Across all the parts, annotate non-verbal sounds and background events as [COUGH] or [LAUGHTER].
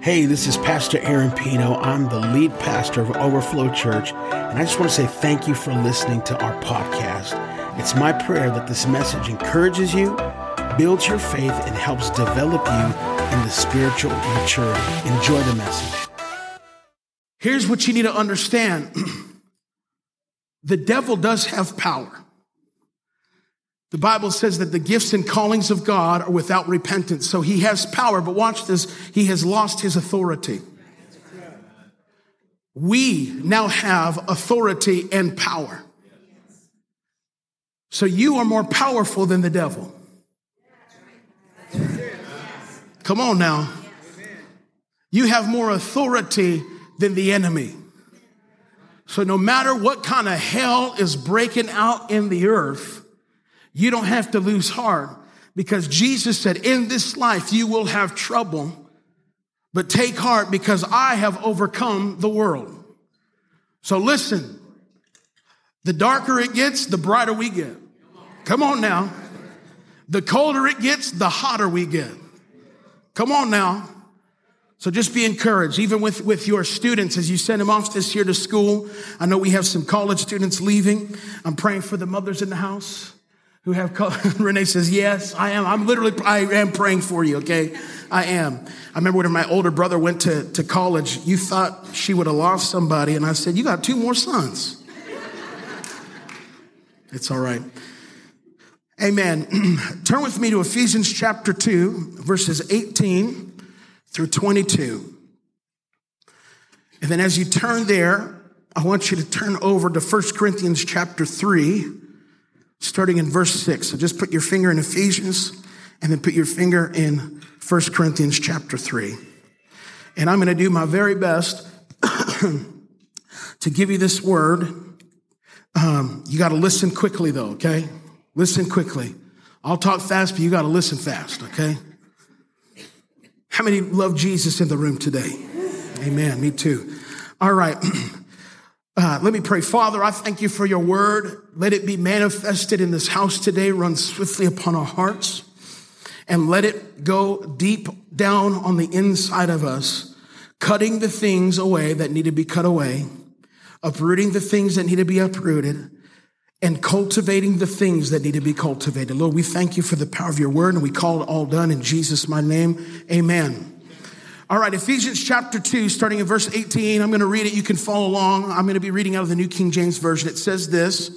Hey, this is Pastor Aaron Pino. I'm the lead pastor of Overflow Church, and I just want to say thank you for listening to our podcast. It's my prayer that this message encourages you, builds your faith, and helps develop you in the spiritual maturity. Enjoy the message. Here's what you need to understand [CLEARS THROAT] the devil does have power. The Bible says that the gifts and callings of God are without repentance. So he has power, but watch this, he has lost his authority. We now have authority and power. So you are more powerful than the devil. Come on now. You have more authority than the enemy. So no matter what kind of hell is breaking out in the earth, you don't have to lose heart because Jesus said, in this life you will have trouble, but take heart because I have overcome the world. So listen, the darker it gets, the brighter we get. Come on now. The colder it gets, the hotter we get. Come on now. So just be encouraged, even with, with your students as you send them off this year to school. I know we have some college students leaving. I'm praying for the mothers in the house who have [LAUGHS] Renee says, Yes, I am. I'm literally, I am praying for you, okay? I am. I remember when my older brother went to, to college, you thought she would have lost somebody, and I said, You got two more sons. [LAUGHS] it's all right. Amen. [CLEARS THROAT] Turn with me to Ephesians chapter 2, verses 18 through 22. And then as you turn there, I want you to turn over to 1 Corinthians chapter 3 starting in verse 6. So just put your finger in Ephesians and then put your finger in 1 Corinthians chapter 3. And I'm going to do my very best [CLEARS THROAT] to give you this word. Um, you got to listen quickly, though, okay? Listen quickly. I'll talk fast, but you got to listen fast, okay? How many love Jesus in the room today? Amen. Me too. All right. [CLEARS THROAT] Uh, let me pray. Father, I thank you for your word. Let it be manifested in this house today, run swiftly upon our hearts, and let it go deep down on the inside of us, cutting the things away that need to be cut away, uprooting the things that need to be uprooted, and cultivating the things that need to be cultivated. Lord, we thank you for the power of your word, and we call it all done in Jesus' my name. Amen. All right, Ephesians chapter 2, starting in verse 18. I'm going to read it. You can follow along. I'm going to be reading out of the New King James Version. It says this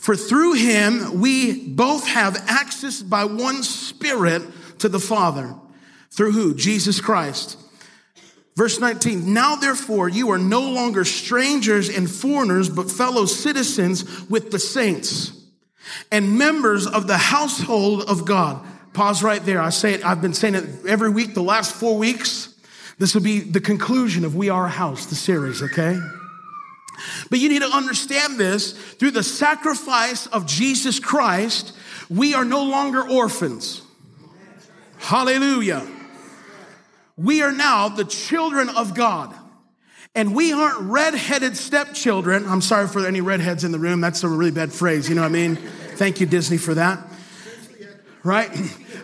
For through him we both have access by one Spirit to the Father. Through who? Jesus Christ. Verse 19, now therefore you are no longer strangers and foreigners, but fellow citizens with the saints and members of the household of God. Pause right there. I say it, I've been saying it every week, the last four weeks. This will be the conclusion of We Are a House, the series, okay? But you need to understand this through the sacrifice of Jesus Christ, we are no longer orphans. Hallelujah. We are now the children of God. And we aren't red-headed stepchildren. I'm sorry for any redheads in the room. That's a really bad phrase. You know what I mean? Thank you, Disney, for that. Right?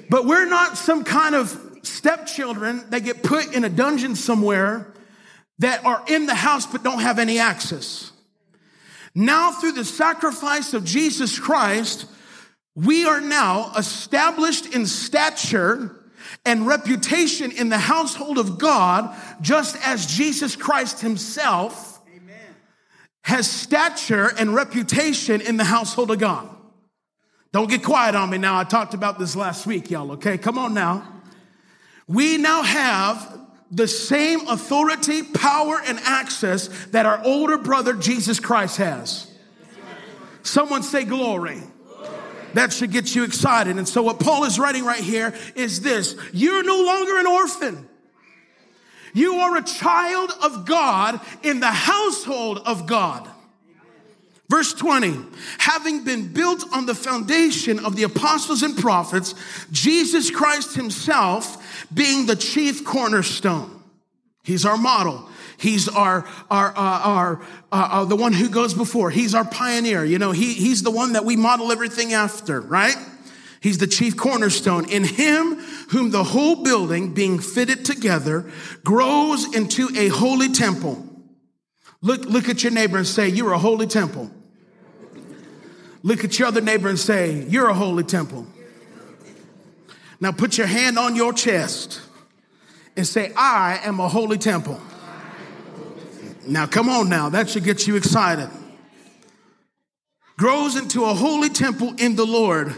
But we're not some kind of stepchildren that get put in a dungeon somewhere that are in the house but don't have any access. Now, through the sacrifice of Jesus Christ, we are now established in stature and reputation in the household of God, just as Jesus Christ himself Amen. has stature and reputation in the household of God. Don't get quiet on me now. I talked about this last week, y'all, okay? Come on now we now have the same authority, power, and access that our older brother Jesus Christ has. Someone say glory. That should get you excited. And so, what Paul is writing right here is this You're no longer an orphan. You are a child of God in the household of God. Verse 20, having been built on the foundation of the apostles and prophets, Jesus Christ himself being the chief cornerstone. He's our model. He's our, our, uh, our, uh, uh, the one who goes before. He's our pioneer. You know, he, he's the one that we model everything after, right? He's the chief cornerstone. In him, whom the whole building, being fitted together, grows into a holy temple. Look, look at your neighbor and say, You're a holy temple. Look at your other neighbor and say, You're a holy temple. Now put your hand on your chest and say, I am a holy temple. Now, come on now, that should get you excited. Grows into a holy temple in the Lord,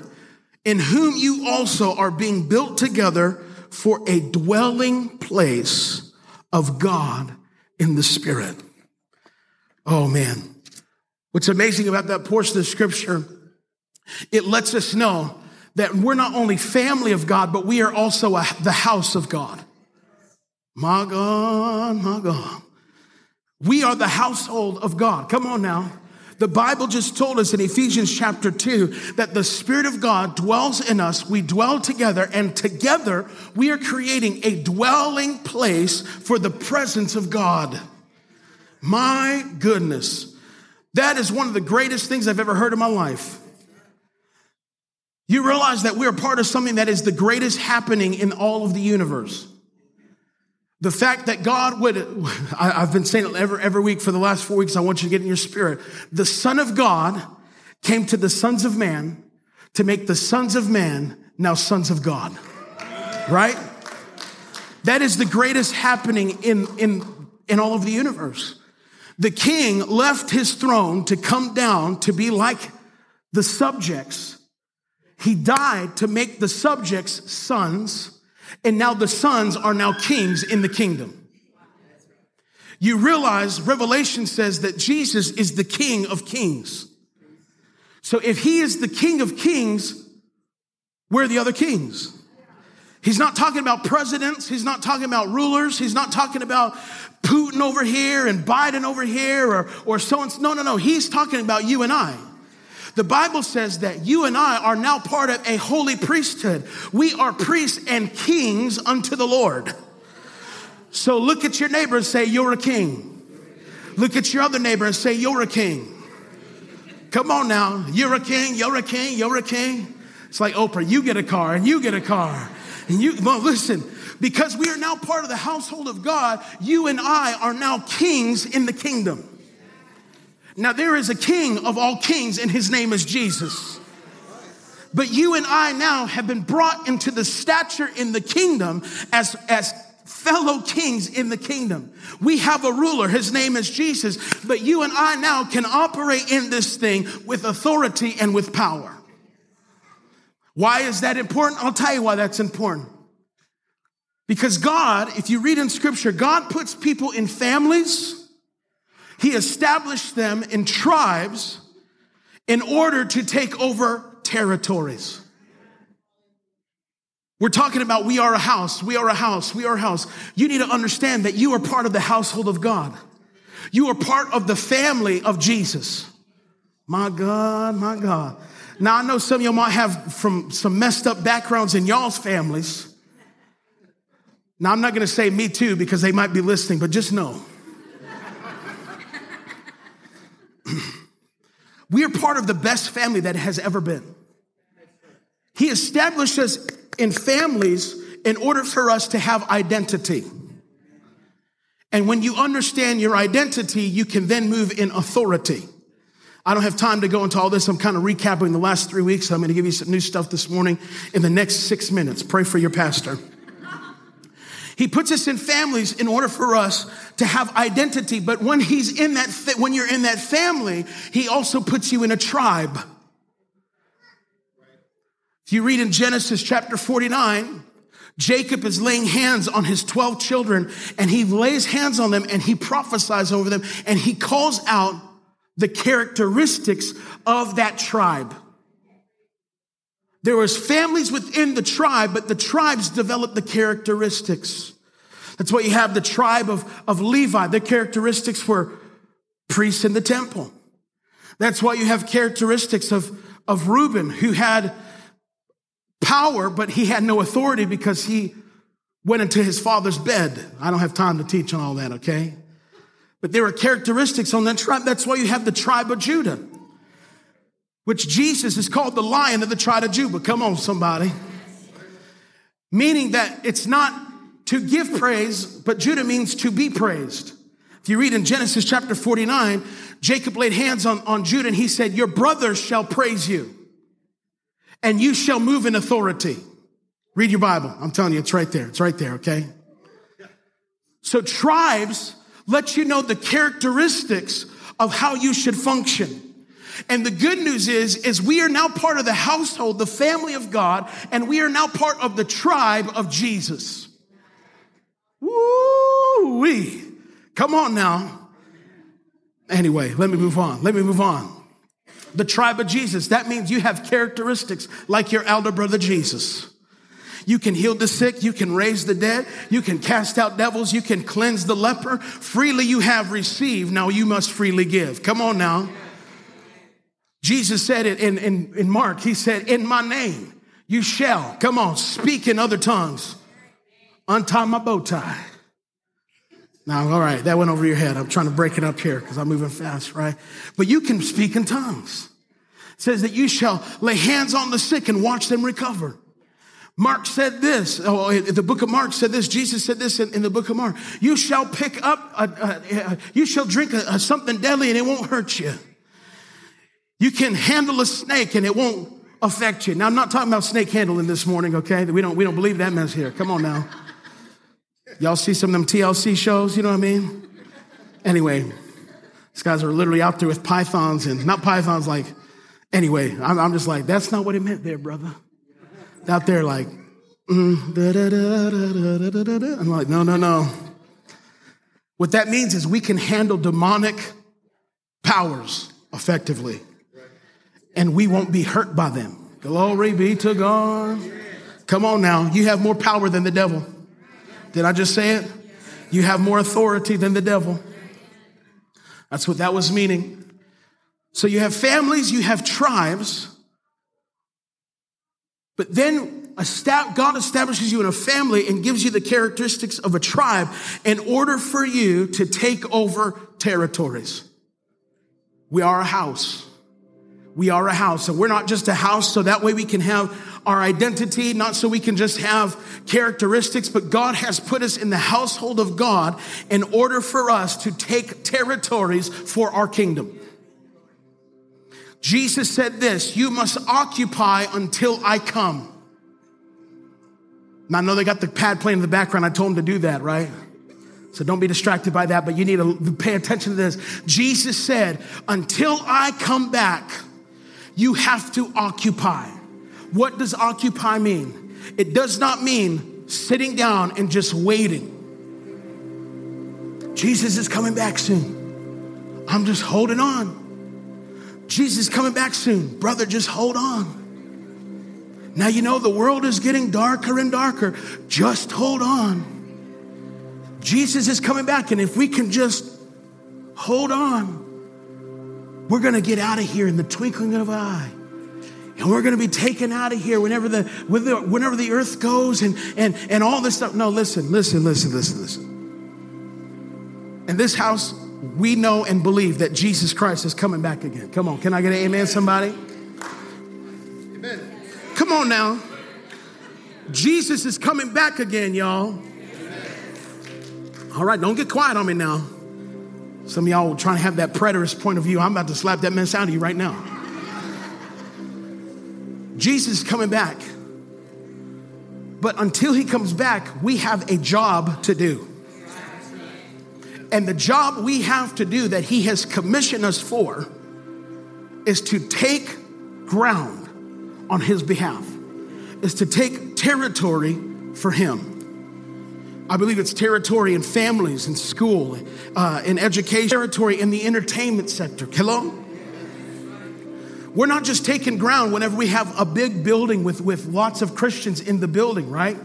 in whom you also are being built together for a dwelling place of God in the Spirit. Oh man. What's amazing about that portion of scripture, it lets us know that we're not only family of God, but we are also a, the house of God. My God, my God. We are the household of God. Come on now. The Bible just told us in Ephesians chapter 2 that the Spirit of God dwells in us. We dwell together, and together we are creating a dwelling place for the presence of God. My goodness. That is one of the greatest things I've ever heard in my life. You realize that we're part of something that is the greatest happening in all of the universe. The fact that God would, [LAUGHS] I, have been saying it every, every week for the last four weeks, I want you to get in your spirit. The Son of God came to the sons of man to make the sons of man now sons of God. Right? That is the greatest happening in, in, in all of the universe. The king left his throne to come down to be like the subjects. He died to make the subjects sons and now the sons are now kings in the kingdom. You realize Revelation says that Jesus is the king of kings. So if he is the king of kings, where are the other kings? He's not talking about presidents. He's not talking about rulers. He's not talking about Putin over here and Biden over here or, or so and so. No, no, no. He's talking about you and I. The Bible says that you and I are now part of a holy priesthood. We are priests and kings unto the Lord. So look at your neighbor and say, You're a king. Look at your other neighbor and say, You're a king. Come on now. You're a king, you're a king, you're a king. It's like Oprah, you get a car and you get a car. And you, well, listen, because we are now part of the household of God, you and I are now kings in the kingdom. Now, there is a king of all kings, and his name is Jesus. But you and I now have been brought into the stature in the kingdom as, as fellow kings in the kingdom. We have a ruler, his name is Jesus, but you and I now can operate in this thing with authority and with power. Why is that important? I'll tell you why that's important. Because God, if you read in scripture, God puts people in families he established them in tribes in order to take over territories. We're talking about we are a house, we are a house, we are a house. You need to understand that you are part of the household of God. You are part of the family of Jesus. My God, my God. Now I know some of y'all might have from some messed up backgrounds in y'all's families. Now I'm not going to say me too because they might be listening, but just know [CLEARS THROAT] we are part of the best family that has ever been. He established us in families in order for us to have identity. And when you understand your identity, you can then move in authority. I don't have time to go into all this. I'm kind of recapping the last three weeks. I'm going to give you some new stuff this morning in the next six minutes. Pray for your pastor. He puts us in families in order for us to have identity. But when he's in that, when you're in that family, he also puts you in a tribe. If you read in Genesis chapter 49, Jacob is laying hands on his 12 children and he lays hands on them and he prophesies over them and he calls out the characteristics of that tribe. There was families within the tribe, but the tribes developed the characteristics. That's why you have the tribe of, of Levi. Their characteristics were priests in the temple. That's why you have characteristics of, of Reuben, who had power, but he had no authority because he went into his father's bed. I don't have time to teach on all that, okay? But there are characteristics on that tribe. That's why you have the tribe of Judah. which Jesus is called the lion of the tribe of Judah. Come on, somebody. Meaning that it's not to give praise, but Judah means to be praised. If you read in Genesis chapter 49, Jacob laid hands on, on Judah and he said, Your brothers shall praise you, and you shall move in authority. Read your Bible. I'm telling you, it's right there. It's right there, okay? So tribes let you know the characteristics of how you should function. And the good news is, is we are now part of the household, the family of God, and we are now part of the tribe of Jesus. Woo wee. Come on now. Anyway, let me move on. Let me move on. The tribe of Jesus. That means you have characteristics like your elder brother Jesus. You can heal the sick. You can raise the dead. You can cast out devils. You can cleanse the leper. Freely you have received. Now you must freely give. Come on now. Jesus said it in, in, in Mark. He said, In my name, you shall, come on, speak in other tongues. Untie my bow tie. Now, all right, that went over your head. I'm trying to break it up here because I'm moving fast, right? But you can speak in tongues. It says that you shall lay hands on the sick and watch them recover. Mark said this, oh, the book of Mark said this, Jesus said this in, in the book of Mark. You shall pick up, a, a, a, you shall drink something deadly and it won't hurt you. You can handle a snake and it won't affect you. Now, I'm not talking about snake handling this morning, okay? We don't, we don't believe that mess here. Come on now. Y'all see some of them TLC shows, you know what I mean? Anyway, these guys are literally out there with pythons and not pythons like, anyway, I'm, I'm just like, that's not what it meant there, brother. Out there like, I'm like, no, no, no. What that means is we can handle demonic powers effectively and we won't be hurt by them. Glory be to God. Come on now. You have more power than the devil. Did I just say it? You have more authority than the devil. That's what that was meaning. So you have families, you have tribes, but then God establishes you in a family and gives you the characteristics of a tribe in order for you to take over territories. We are a house. We are a house. And we're not just a house so that way we can have our identity, not so we can just have characteristics, but God has put us in the household of God in order for us to take territories for our kingdom. Jesus said this, you must occupy until I come. Now I know they got the pad playing in the background. I told them to do that, right? So don't be distracted by that, but you need to pay attention to this. Jesus said, until I come back, you have to occupy. What does occupy mean? It does not mean sitting down and just waiting. Jesus is coming back soon. I'm just holding on. Jesus coming back soon. Brother, just hold on. Now you know the world is getting darker and darker. Just hold on. Jesus is coming back, and if we can just hold on, we're going to get out of here in the twinkling of an eye. And we're going to be taken out of here whenever the, whenever the earth goes and, and, and all this stuff. No, listen, listen, listen, listen, listen. In this house, we know and believe that Jesus Christ is coming back again. Come on, can I get an amen, somebody? Amen. Come on now. Jesus is coming back again, y'all. All right, don't get quiet on me now. Some of y'all trying to have that preterist point of view. I'm about to slap that mess out of you right now. Jesus is coming back. But until he comes back, we have a job to do. And the job we have to do that he has commissioned us for is to take ground on his behalf, is to take territory for him. I believe it's territory in families, in school, uh, in education, territory in the entertainment sector. Hello? We're not just taking ground whenever we have a big building with, with lots of Christians in the building, right?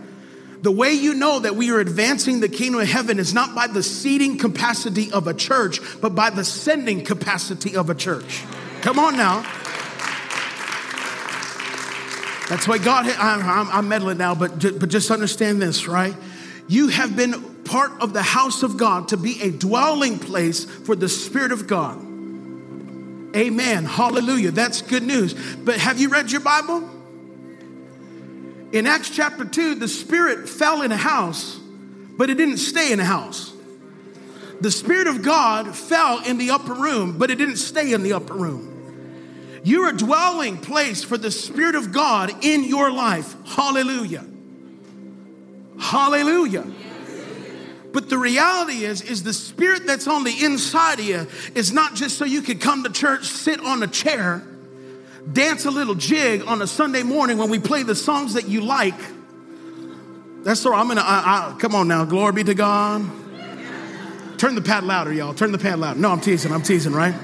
The way you know that we are advancing the kingdom of heaven is not by the seating capacity of a church, but by the sending capacity of a church. Come on now. That's why God, I'm, I'm meddling now, but, but just understand this, right? You have been part of the house of God to be a dwelling place for the Spirit of God. Amen. Hallelujah. That's good news. But have you read your Bible? In Acts chapter 2, the Spirit fell in a house, but it didn't stay in a house. The Spirit of God fell in the upper room, but it didn't stay in the upper room. You're a dwelling place for the Spirit of God in your life. Hallelujah. Hallelujah. But the reality is, is the spirit that's on the inside of you is not just so you could come to church, sit on a chair, dance a little jig on a Sunday morning when we play the songs that you like. That's all. I'm gonna. I, I, come on now. Glory be to God. Turn the pad louder, y'all. Turn the pad louder. No, I'm teasing. I'm teasing, right?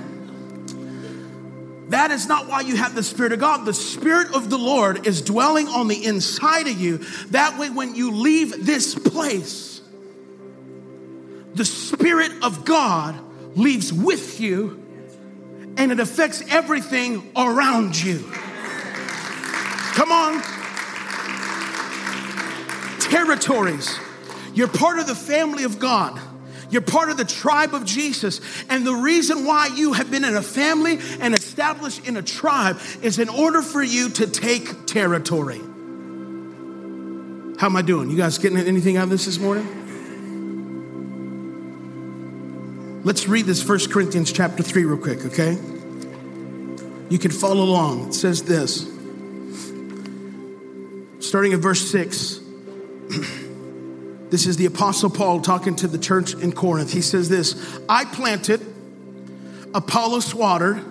That is not why you have the Spirit of God. The Spirit of the Lord is dwelling on the inside of you. That way, when you leave this place, the Spirit of God leaves with you and it affects everything around you. Come on. Territories. You're part of the family of God. You're part of the tribe of Jesus. And the reason why you have been in a family and established in a tribe is in order for you to take territory. How am I doing? You guys getting anything out of this this morning? Let's read this 1 Corinthians chapter 3 real quick, okay? You can follow along. It says this. Starting at verse 6. [CLEARS THROAT] this is the Apostle Paul talking to the church in Corinth. He says this I planted, Apollos watered,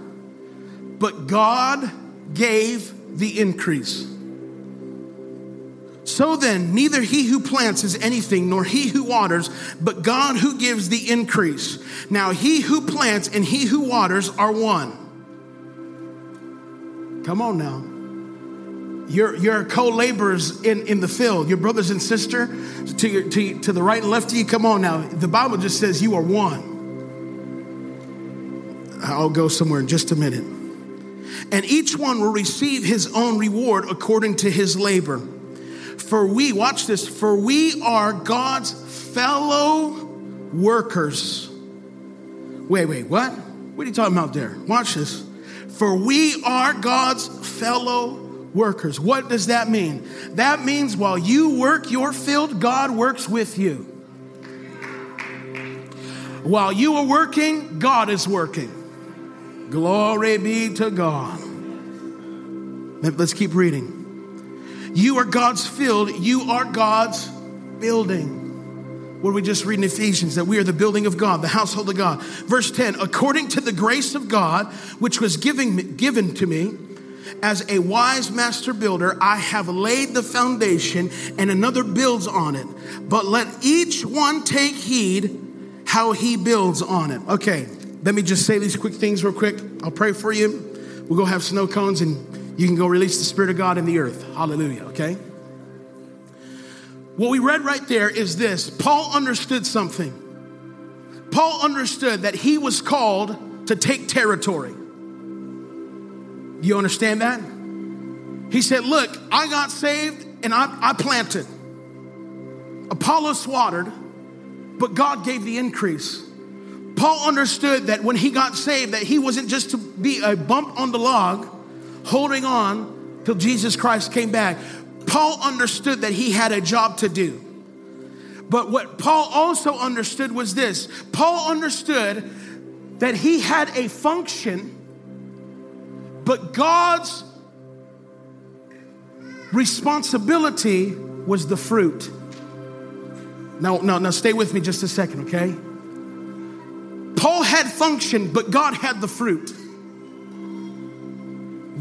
but God gave the increase. So then, neither he who plants is anything, nor he who waters, but God who gives the increase. Now, he who plants and he who waters are one. Come on now. You're, you're co-laborers in, in the field. Your brothers and sister to, your, to, to the right and left of you. Come on now. The Bible just says you are one. I'll go somewhere in just a minute. And each one will receive his own reward according to his labor. For we, watch this, for we are God's fellow workers. Wait, wait, what? What are you talking about there? Watch this. For we are God's fellow workers. What does that mean? That means while you work your field, God works with you. While you are working, God is working. Glory be to God. Let's keep reading. You are God's field, you are God's building. What we just read in Ephesians that we are the building of God, the household of God. Verse 10 according to the grace of God, which was giving, given to me, as a wise master builder, I have laid the foundation and another builds on it. But let each one take heed how he builds on it. Okay, let me just say these quick things real quick. I'll pray for you. We'll go have snow cones and you can go release the Spirit of God in the earth. Hallelujah, okay? What we read right there is this Paul understood something. Paul understood that he was called to take territory. You understand that? He said, Look, I got saved and I, I planted. Apollos watered, but God gave the increase. Paul understood that when he got saved, that he wasn't just to be a bump on the log, holding on till Jesus Christ came back. Paul understood that he had a job to do. But what Paul also understood was this Paul understood that he had a function, but God's responsibility was the fruit. Now, now, now, stay with me just a second, okay? Paul had function, but God had the fruit.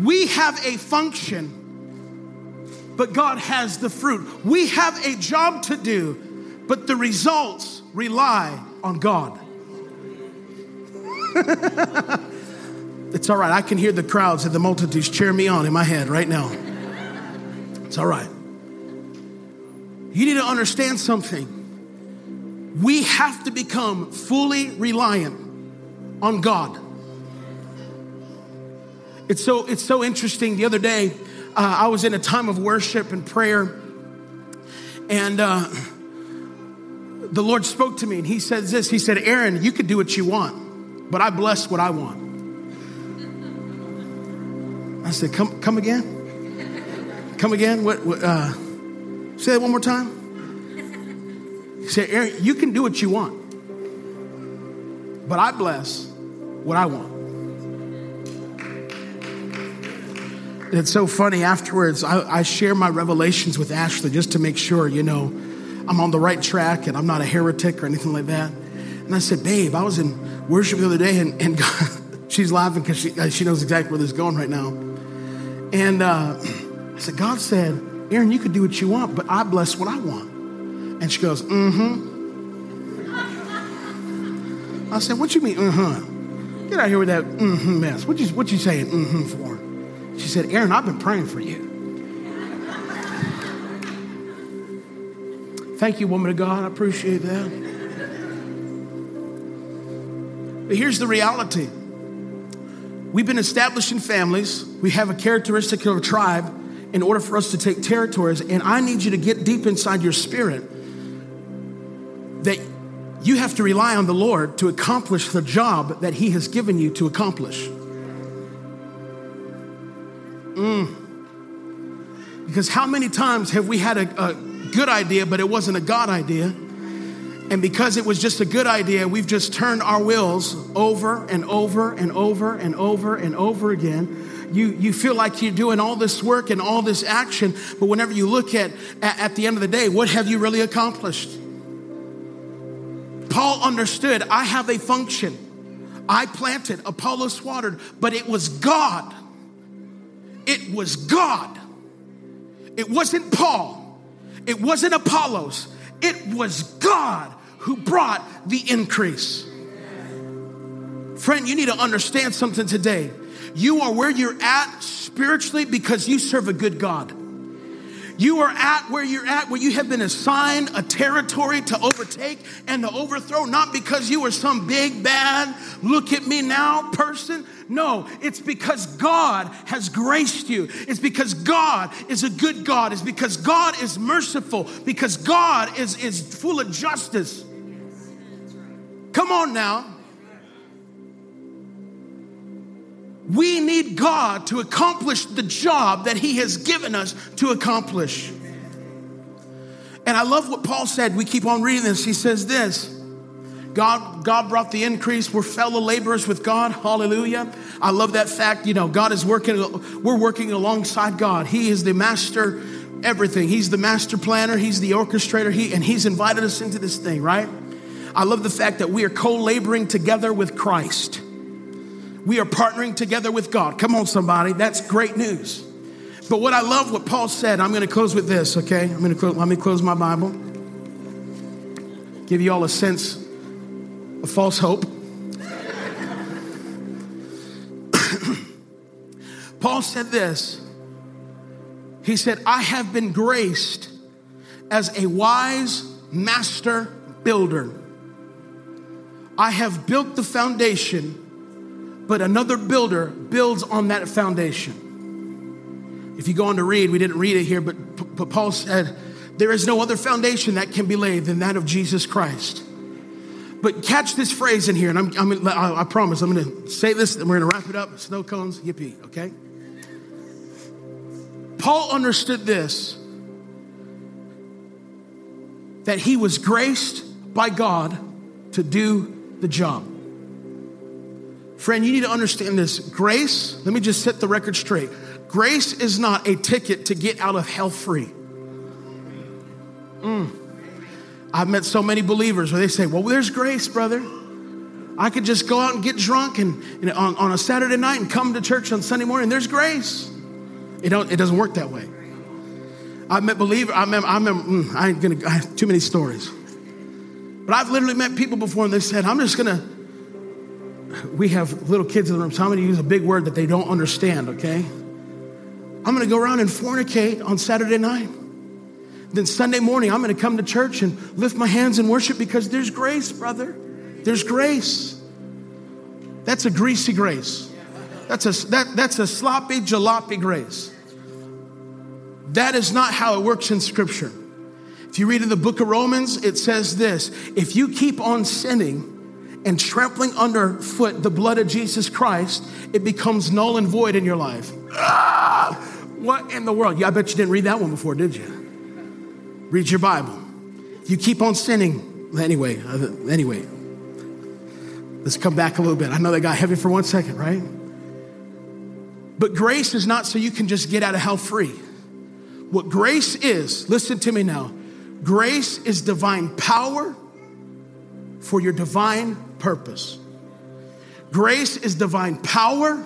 We have a function, but God has the fruit. We have a job to do, but the results rely on God. [LAUGHS] it's all right. I can hear the crowds and the multitudes cheer me on in my head right now. It's all right. You need to understand something. We have to become fully reliant on God. It's so, it's so interesting. The other day, uh, I was in a time of worship and prayer, and uh, the Lord spoke to me, and He said this He said, Aaron, you can do what you want, but I bless what I want. I said, Come, come again? Come again? What, what uh, say that one more time. He said, Aaron, you can do what you want, but I bless what I want. It's so funny afterwards. I, I share my revelations with Ashley just to make sure, you know, I'm on the right track and I'm not a heretic or anything like that. And I said, Babe, I was in worship the other day and, and [LAUGHS] God, she's laughing because she, she knows exactly where this is going right now. And uh, I said, God said, Aaron, you could do what you want, but I bless what I want. And she goes, mm hmm. I said, What you mean, mm hmm? Get out here with that mm hmm mess. What you, what you saying mm hmm for? She said, Aaron, I've been praying for you. Thank you, woman of God. I appreciate that. But here's the reality we've been establishing families, we have a characteristic of a tribe in order for us to take territories. And I need you to get deep inside your spirit that you have to rely on the Lord to accomplish the job that He has given you to accomplish. Mm. Because how many times have we had a, a good idea, but it wasn't a God idea? And because it was just a good idea, we've just turned our wheels over and over and over and over and over again. You, you feel like you're doing all this work and all this action, but whenever you look at, at, at the end of the day, what have you really accomplished? Paul understood I have a function. I planted, Apollos watered, but it was God it was God. It wasn't Paul. It wasn't Apollos. It was God who brought the increase. Friend, you need to understand something today. You are where you're at spiritually because you serve a good God. You are at where you're at, where you have been assigned a territory to overtake and to overthrow, not because you are some big, bad, look at me now person. No, it's because God has graced you. It's because God is a good God. It's because God is merciful, because God is, is full of justice. Come on now. We need God to accomplish the job that He has given us to accomplish. And I love what Paul said. We keep on reading this. He says this God, God brought the increase. We're fellow laborers with God. Hallelujah. I love that fact. You know, God is working, we're working alongside God. He is the master everything. He's the master planner, He's the orchestrator, he, and He's invited us into this thing, right? I love the fact that we are co laboring together with Christ. We are partnering together with God. Come on, somebody. That's great news. But what I love what Paul said, I'm going to close with this, okay? I'm going to close, let me close my Bible. Give you all a sense of false hope. [COUGHS] Paul said this. He said, I have been graced as a wise master builder. I have built the foundation but another builder builds on that foundation. If you go on to read, we didn't read it here, but, but Paul said, There is no other foundation that can be laid than that of Jesus Christ. But catch this phrase in here, and I'm, I'm, I promise I'm going to say this, and we're going to wrap it up. Snow cones, yippee, okay? Paul understood this that he was graced by God to do the job. Friend, you need to understand this. Grace, let me just set the record straight. Grace is not a ticket to get out of hell free. Mm. I've met so many believers where they say, Well, there's grace, brother. I could just go out and get drunk and, and on, on, a Saturday night and come to church on Sunday morning. There's grace. It, don't, it doesn't work that way. I've met believers, I remember, I, remember mm, I ain't gonna, I have too many stories. But I've literally met people before and they said, I'm just gonna, we have little kids in the room, so I'm going to use a big word that they don't understand, okay? I'm going to go around and fornicate on Saturday night. Then Sunday morning, I'm going to come to church and lift my hands and worship because there's grace, brother. There's grace. That's a greasy grace. That's a, that, that's a sloppy, jalopy grace. That is not how it works in Scripture. If you read in the book of Romans, it says this if you keep on sinning, and trampling underfoot the blood of Jesus Christ, it becomes null and void in your life. Ah, what in the world? Yeah, I bet you didn't read that one before, did you? Read your Bible. You keep on sinning. Anyway, uh, anyway, let's come back a little bit. I know that got heavy for one second, right? But grace is not so you can just get out of hell free. What grace is, listen to me now. Grace is divine power for your divine purpose. Grace is divine power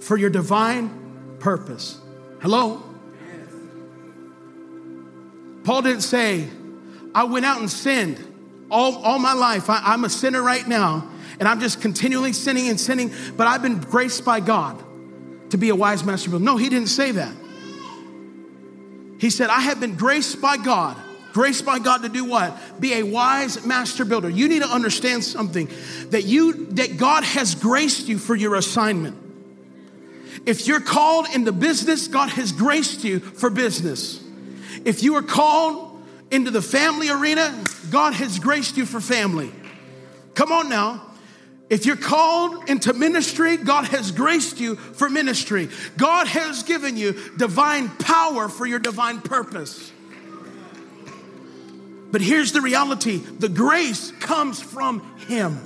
for your divine purpose. Hello? Paul didn't say, I went out and sinned all, all my life. I, I'm a sinner right now, and I'm just continually sinning and sinning, but I've been graced by God to be a wise master. No, he didn't say that. He said, I have been graced by God. Graced by God to do what? Be a wise master builder. You need to understand something that you that God has graced you for your assignment. If you're called into business, God has graced you for business. If you are called into the family arena, God has graced you for family. Come on now. If you're called into ministry, God has graced you for ministry. God has given you divine power for your divine purpose. But here's the reality the grace comes from Him.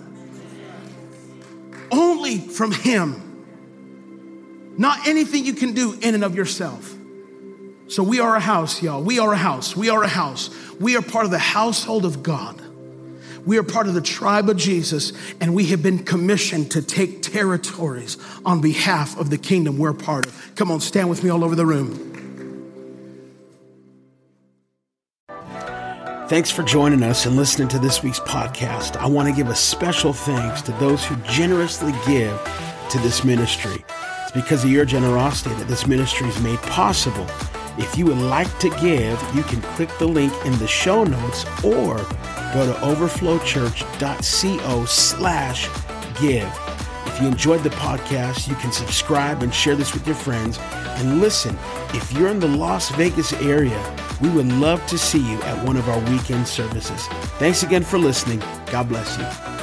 Only from Him. Not anything you can do in and of yourself. So we are a house, y'all. We are a house. We are a house. We are part of the household of God. We are part of the tribe of Jesus, and we have been commissioned to take territories on behalf of the kingdom we're part of. Come on, stand with me all over the room. Thanks for joining us and listening to this week's podcast. I want to give a special thanks to those who generously give to this ministry. It's because of your generosity that this ministry is made possible. If you would like to give, you can click the link in the show notes or go to overflowchurch.co slash give. If you enjoyed the podcast, you can subscribe and share this with your friends. And listen, if you're in the Las Vegas area, we would love to see you at one of our weekend services. Thanks again for listening. God bless you.